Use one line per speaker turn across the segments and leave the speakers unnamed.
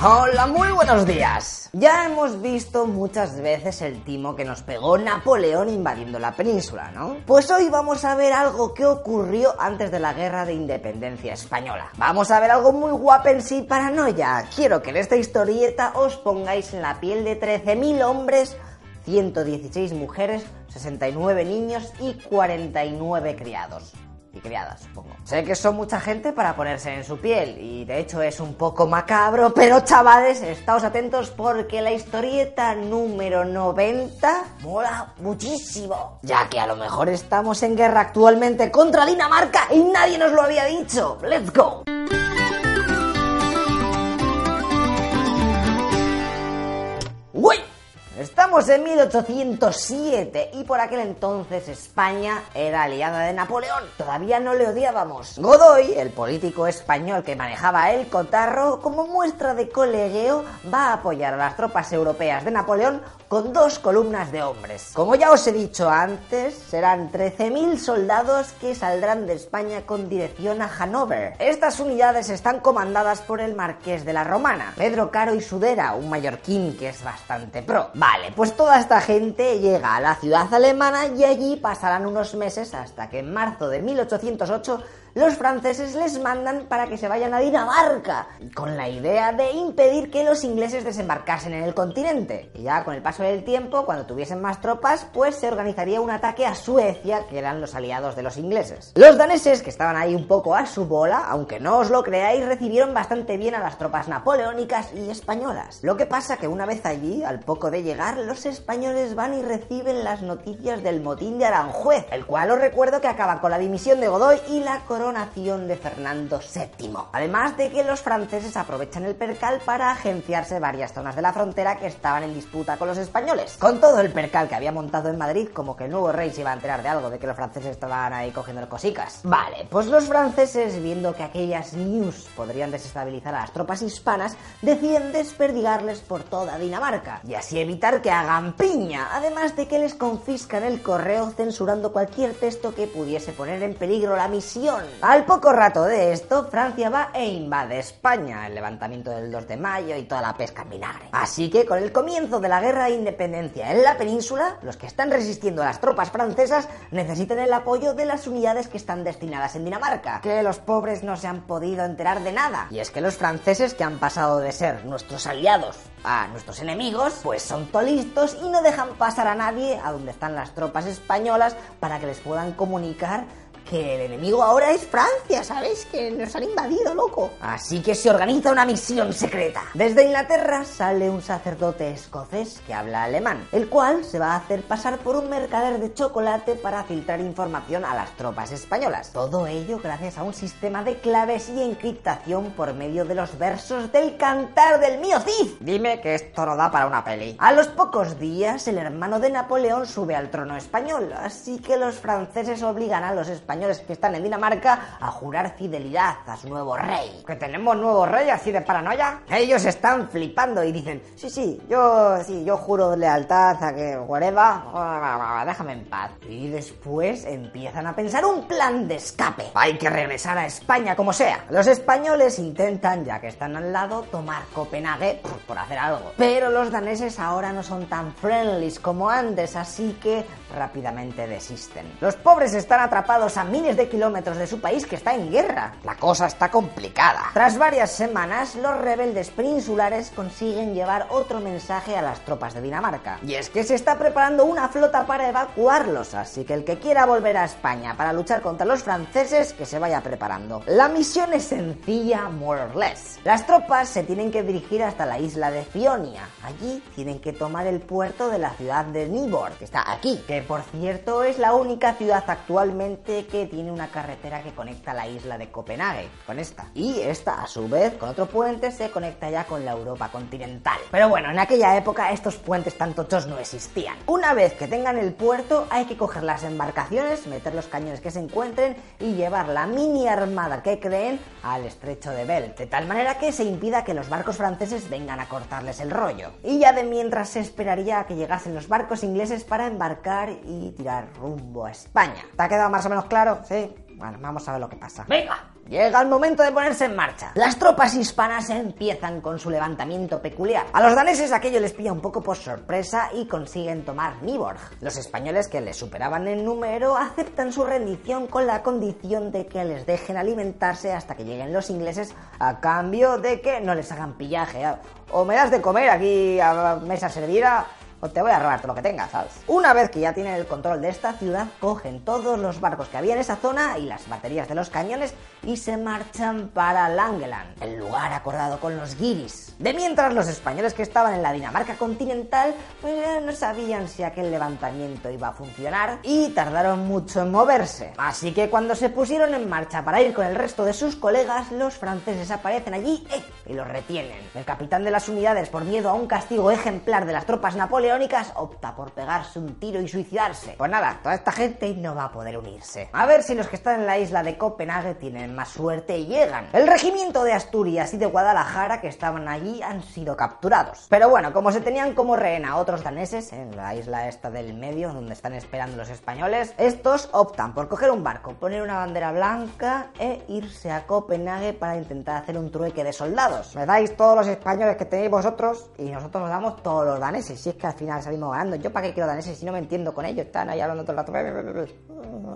Hola, muy buenos días. Ya hemos visto muchas veces el timo que nos pegó Napoleón invadiendo la península, ¿no? Pues hoy vamos a ver algo que ocurrió antes de la guerra de independencia española. Vamos a ver algo muy guapo en sí paranoia. Quiero que en esta historieta os pongáis en la piel de 13.000 hombres 116 mujeres, 69 niños y 49 criados criadas, supongo. Sé que son mucha gente para ponerse en su piel y de hecho es un poco macabro, pero chavales, estáos atentos porque la historieta número 90 mola muchísimo, ya que a lo mejor estamos en guerra actualmente contra Dinamarca y nadie nos lo había dicho. ¡Let's go! Estamos en 1807 y por aquel entonces España era aliada de Napoleón. Todavía no le odiábamos. Godoy, el político español que manejaba el cotarro, como muestra de colegueo, va a apoyar a las tropas europeas de Napoleón con dos columnas de hombres. Como ya os he dicho antes, serán 13.000 soldados que saldrán de España con dirección a Hanover. Estas unidades están comandadas por el marqués de la Romana, Pedro Caro y Sudera, un mallorquín que es bastante pro. Vale, pues toda esta gente llega a la ciudad alemana y allí pasarán unos meses hasta que en marzo de 1808 los franceses les mandan para que se vayan a Dinamarca, con la idea de impedir que los ingleses desembarcasen en el continente. Y ya con el paso del tiempo, cuando tuviesen más tropas, pues se organizaría un ataque a Suecia, que eran los aliados de los ingleses. Los daneses, que estaban ahí un poco a su bola, aunque no os lo creáis, recibieron bastante bien a las tropas napoleónicas y españolas. Lo que pasa que una vez allí, al poco de llegar, los españoles van y reciben las noticias del motín de Aranjuez, el cual os recuerdo que acaba con la dimisión de Godoy y la corona coronación de Fernando VII. Además de que los franceses aprovechan el percal para agenciarse varias zonas de la frontera que estaban en disputa con los españoles. Con todo el percal que había montado en Madrid, como que el nuevo rey se iba a enterar de algo, de que los franceses estaban ahí cogiendo cosicas. Vale, pues los franceses, viendo que aquellas news podrían desestabilizar a las tropas hispanas, deciden desperdigarles por toda Dinamarca y así evitar que hagan piña, además de que les confiscan el correo censurando cualquier texto que pudiese poner en peligro la misión. Al poco rato de esto, Francia va e invade España, el levantamiento del 2 de mayo y toda la pesca en vinagre. Así que con el comienzo de la guerra de independencia en la península, los que están resistiendo a las tropas francesas necesitan el apoyo de las unidades que están destinadas en Dinamarca, que los pobres no se han podido enterar de nada. Y es que los franceses que han pasado de ser nuestros aliados a nuestros enemigos, pues son tolistos y no dejan pasar a nadie a donde están las tropas españolas para que les puedan comunicar que el enemigo ahora es Francia, ¿sabes? Que nos han invadido, loco. Así que se organiza una misión secreta. Desde Inglaterra sale un sacerdote escocés que habla alemán, el cual se va a hacer pasar por un mercader de chocolate para filtrar información a las tropas españolas. Todo ello gracias a un sistema de claves y encriptación por medio de los versos del cantar del mío Cid. Dime que esto no da para una peli. A los pocos días, el hermano de Napoleón sube al trono español, así que los franceses obligan a los españoles que están en Dinamarca a jurar fidelidad a su nuevo rey. Que tenemos nuevo rey así de paranoia. Ellos están flipando y dicen, sí, sí, yo, sí, yo juro lealtad a que whatever, déjame en paz. Y después empiezan a pensar un plan de escape. Hay que regresar a España como sea. Los españoles intentan, ya que están al lado, tomar Copenhague por hacer algo. Pero los daneses ahora no son tan friendly como antes, así que rápidamente desisten. Los pobres están atrapados a miles de kilómetros de su país que está en guerra. La cosa está complicada. Tras varias semanas, los rebeldes peninsulares consiguen llevar otro mensaje a las tropas de Dinamarca. Y es que se está preparando una flota para evacuarlos, así que el que quiera volver a España para luchar contra los franceses, que se vaya preparando. La misión es sencilla, more or less. Las tropas se tienen que dirigir hasta la isla de Fionia. Allí tienen que tomar el puerto de la ciudad de Nibor, que está aquí, que por cierto es la única ciudad actualmente que tiene una carretera que conecta la isla de Copenhague con esta. Y esta, a su vez, con otro puente, se conecta ya con la Europa continental. Pero bueno, en aquella época estos puentes tan tochos no existían. Una vez que tengan el puerto, hay que coger las embarcaciones, meter los cañones que se encuentren y llevar la mini armada que creen al estrecho de Bell, de tal manera que se impida que los barcos franceses vengan a cortarles el rollo. Y ya de mientras se esperaría a que llegasen los barcos ingleses para embarcar y tirar rumbo a España. ¿Te ha quedado más o menos claro? Sí. Bueno, vamos a ver lo que pasa. ¡Venga! Llega el momento de ponerse en marcha. Las tropas hispanas empiezan con su levantamiento peculiar. A los daneses aquello les pilla un poco por sorpresa y consiguen tomar Nyborg. Los españoles, que les superaban en número, aceptan su rendición con la condición de que les dejen alimentarse hasta que lleguen los ingleses a cambio de que no les hagan pillaje. O me das de comer aquí a mesa servida o te voy a robar todo lo que tengas, ¿sabes? Una vez que ya tienen el control de esta ciudad, cogen todos los barcos que había en esa zona y las baterías de los cañones y se marchan para Langeland, el lugar acordado con los guiris. De mientras, los españoles que estaban en la Dinamarca continental pues, no sabían si aquel levantamiento iba a funcionar y tardaron mucho en moverse. Así que cuando se pusieron en marcha para ir con el resto de sus colegas, los franceses aparecen allí ¡eh! y los retienen. El capitán de las unidades, por miedo a un castigo ejemplar de las tropas napoleónicas, opta por pegarse un tiro y suicidarse. Pues nada, toda esta gente no va a poder unirse. A ver si los que están en la isla de Copenhague tienen más suerte y llegan. El regimiento de Asturias y de Guadalajara que estaban allí han sido capturados. Pero bueno, como se tenían como rehén a otros daneses en la isla esta del medio donde están esperando los españoles, estos optan por coger un barco, poner una bandera blanca e irse a Copenhague para intentar hacer un trueque de soldados. Me dais todos los españoles que tenéis vosotros y nosotros nos damos todos los daneses. Si es que final salimos ganando. Yo para qué quiero daneses si no me entiendo con ellos. Están ahí hablando todo el rato.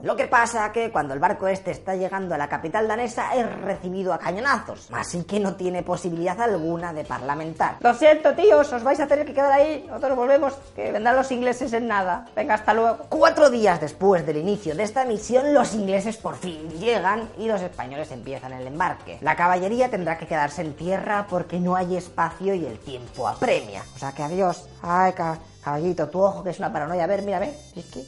Lo que pasa que cuando el barco este está llegando a la capital danesa es recibido a cañonazos. Así que no tiene posibilidad alguna de parlamentar. Lo siento, tíos, os vais a tener que quedar ahí. Nosotros volvemos, que vendrán los ingleses en nada. Venga, hasta luego. Cuatro días después del inicio de esta misión, los ingleses por fin llegan y los españoles empiezan el embarque. La caballería tendrá que quedarse en tierra porque no hay espacio y el tiempo apremia. O sea que adiós. Ay, caballito, tu ojo que es una paranoia. A ver, mírame. Es que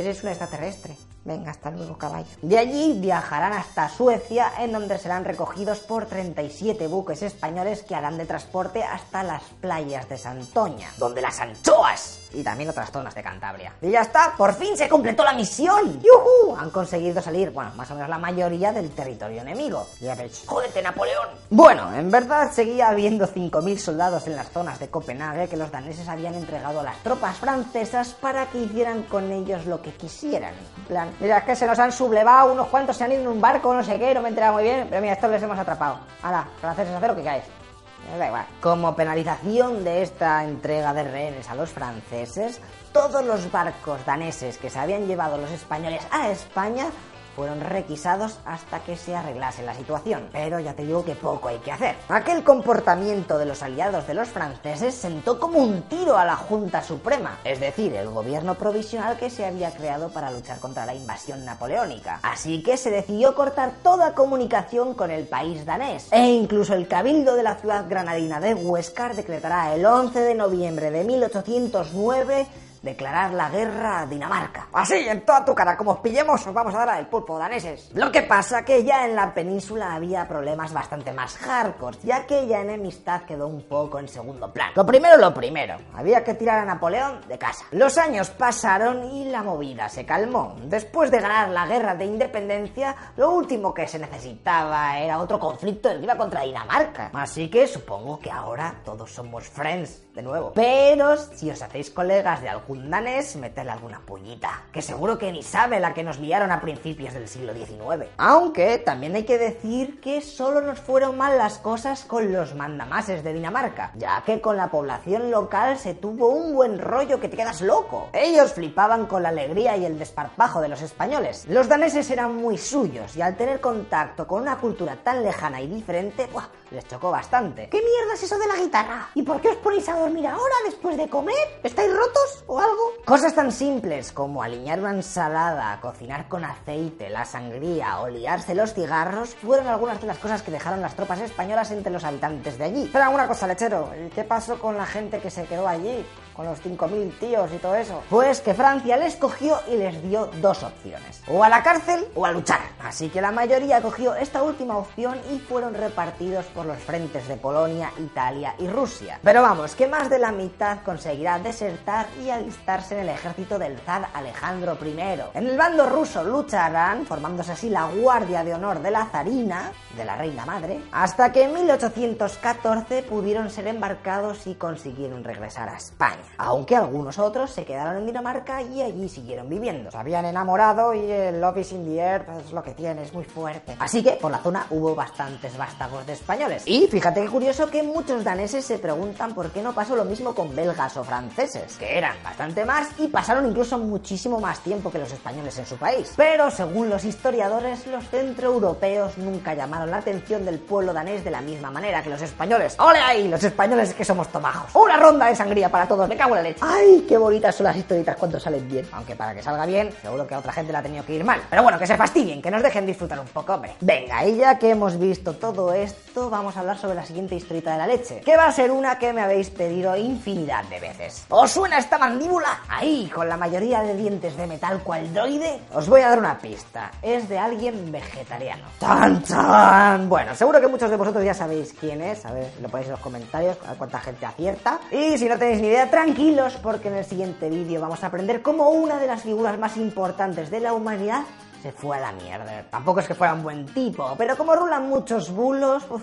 eres un extraterrestre. Venga, hasta luego, caballo. De allí viajarán hasta Suecia, en donde serán recogidos por 37 buques españoles que harán de transporte hasta las playas de Santoña, donde las anchoas y también otras zonas de Cantabria. Y ya está, por fin se completó la misión. ¡Yuhu! Han conseguido salir, bueno, más o menos la mayoría del territorio enemigo. Y veréis, ¡jódete, Napoleón! Bueno, en verdad seguía habiendo 5.000 soldados en las zonas de Copenhague que los daneses habían entregado a las tropas francesas para que hicieran con ellos lo que quisieran. En plan, mira, es que se nos han sublevado, unos cuantos se han ido en un barco, no sé qué, no me he enterado muy bien, pero mira, estos les hemos atrapado. Ahora, franceses, hacer lo que caes. Como penalización de esta entrega de rehenes a los franceses, todos los barcos daneses que se habían llevado los españoles a España fueron requisados hasta que se arreglase la situación. Pero ya te digo que poco hay que hacer. Aquel comportamiento de los aliados de los franceses sentó como un tiro a la Junta Suprema, es decir, el gobierno provisional que se había creado para luchar contra la invasión napoleónica. Así que se decidió cortar toda comunicación con el país danés. E incluso el cabildo de la ciudad granadina de Huescar decretará el 11 de noviembre de 1809 declarar la guerra a Dinamarca. Así, en toda tu cara, como os pillemos, os vamos a dar al pulpo, daneses. Lo que pasa que ya en la península había problemas bastante más hardcore, ya que ya enemistad quedó un poco en segundo plano. Lo primero, lo primero, había que tirar a Napoleón de casa. Los años pasaron y la movida se calmó. Después de ganar la guerra de independencia, lo último que se necesitaba era otro conflicto que iba contra Dinamarca. Así que supongo que ahora todos somos friends de nuevo. Pero si os hacéis colegas de algún danés, meterle alguna puñita, que seguro que ni sabe la que nos liaron a principios del siglo XIX. Aunque también hay que decir que solo nos fueron mal las cosas con los mandamases de Dinamarca, ya que con la población local se tuvo un buen rollo que te quedas loco. Ellos flipaban con la alegría y el desparpajo de los españoles. Los daneses eran muy suyos y al tener contacto con una cultura tan lejana y diferente, ¡buah! les chocó bastante. ¿Qué mierda es eso de la guitarra? ¿Y por qué os ponéis a dormir ahora después de comer? ¿Estáis rotos Cosas tan simples como alinear una ensalada, cocinar con aceite, la sangría o liarse los cigarros fueron algunas de las cosas que dejaron las tropas españolas entre los habitantes de allí. Pero una cosa, lechero, ¿y qué pasó con la gente que se quedó allí? Con los 5.000 tíos y todo eso. Pues que Francia les cogió y les dio dos opciones. O a la cárcel o a luchar. Así que la mayoría cogió esta última opción y fueron repartidos por los frentes de Polonia, Italia y Rusia. Pero vamos, que más de la mitad conseguirá desertar y alistarse en el ejército del zar Alejandro I. En el bando ruso lucharán, formándose así la Guardia de Honor de la Zarina, de la Reina Madre, hasta que en 1814 pudieron ser embarcados y consiguieron regresar a España. Aunque algunos otros se quedaron en Dinamarca y allí siguieron viviendo. Se habían enamorado y el Love is in the air pues, es lo que tiene, es muy fuerte. Así que por la zona hubo bastantes vástagos de españoles. Y fíjate qué curioso que muchos daneses se preguntan por qué no pasó lo mismo con belgas o franceses, que eran bastante más y pasaron incluso muchísimo más tiempo que los españoles en su país. Pero según los historiadores, los centroeuropeos nunca llamaron la atención del pueblo danés de la misma manera que los españoles. ¡Ole ahí! Los españoles que somos tomajos. Una ronda de sangría para todos, cago en la leche. ¡Ay, qué bonitas son las historietas cuando salen bien! Aunque para que salga bien, seguro que a otra gente la ha tenido que ir mal. Pero bueno, que se fastidien, que nos dejen disfrutar un poco, hombre. Venga, y ya que hemos visto todo esto, vamos a hablar sobre la siguiente historieta de la leche, que va a ser una que me habéis pedido infinidad de veces. ¿Os suena esta mandíbula? Ahí, con la mayoría de dientes de metal cual droide. Os voy a dar una pista. Es de alguien vegetariano. ¡Tan, tan! Bueno, seguro que muchos de vosotros ya sabéis quién es. A ver, lo ponéis en los comentarios, a ver cuánta gente acierta. Y si no tenéis ni idea, tranquilos, porque en el siguiente vídeo vamos a aprender cómo una de las figuras más importantes de la humanidad se fue a la mierda. Tampoco es que fuera un buen tipo, pero como rulan muchos bulos, uf,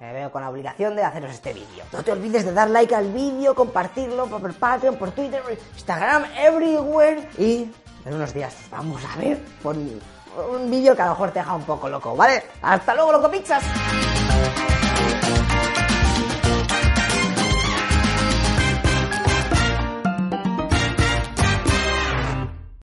me veo con la obligación de haceros este vídeo. No te olvides de dar like al vídeo, compartirlo por Patreon, por Twitter, por Instagram, everywhere. Y en unos días vamos a ver por un vídeo que a lo mejor te deja un poco loco, ¿vale? Hasta luego, loco pizzas.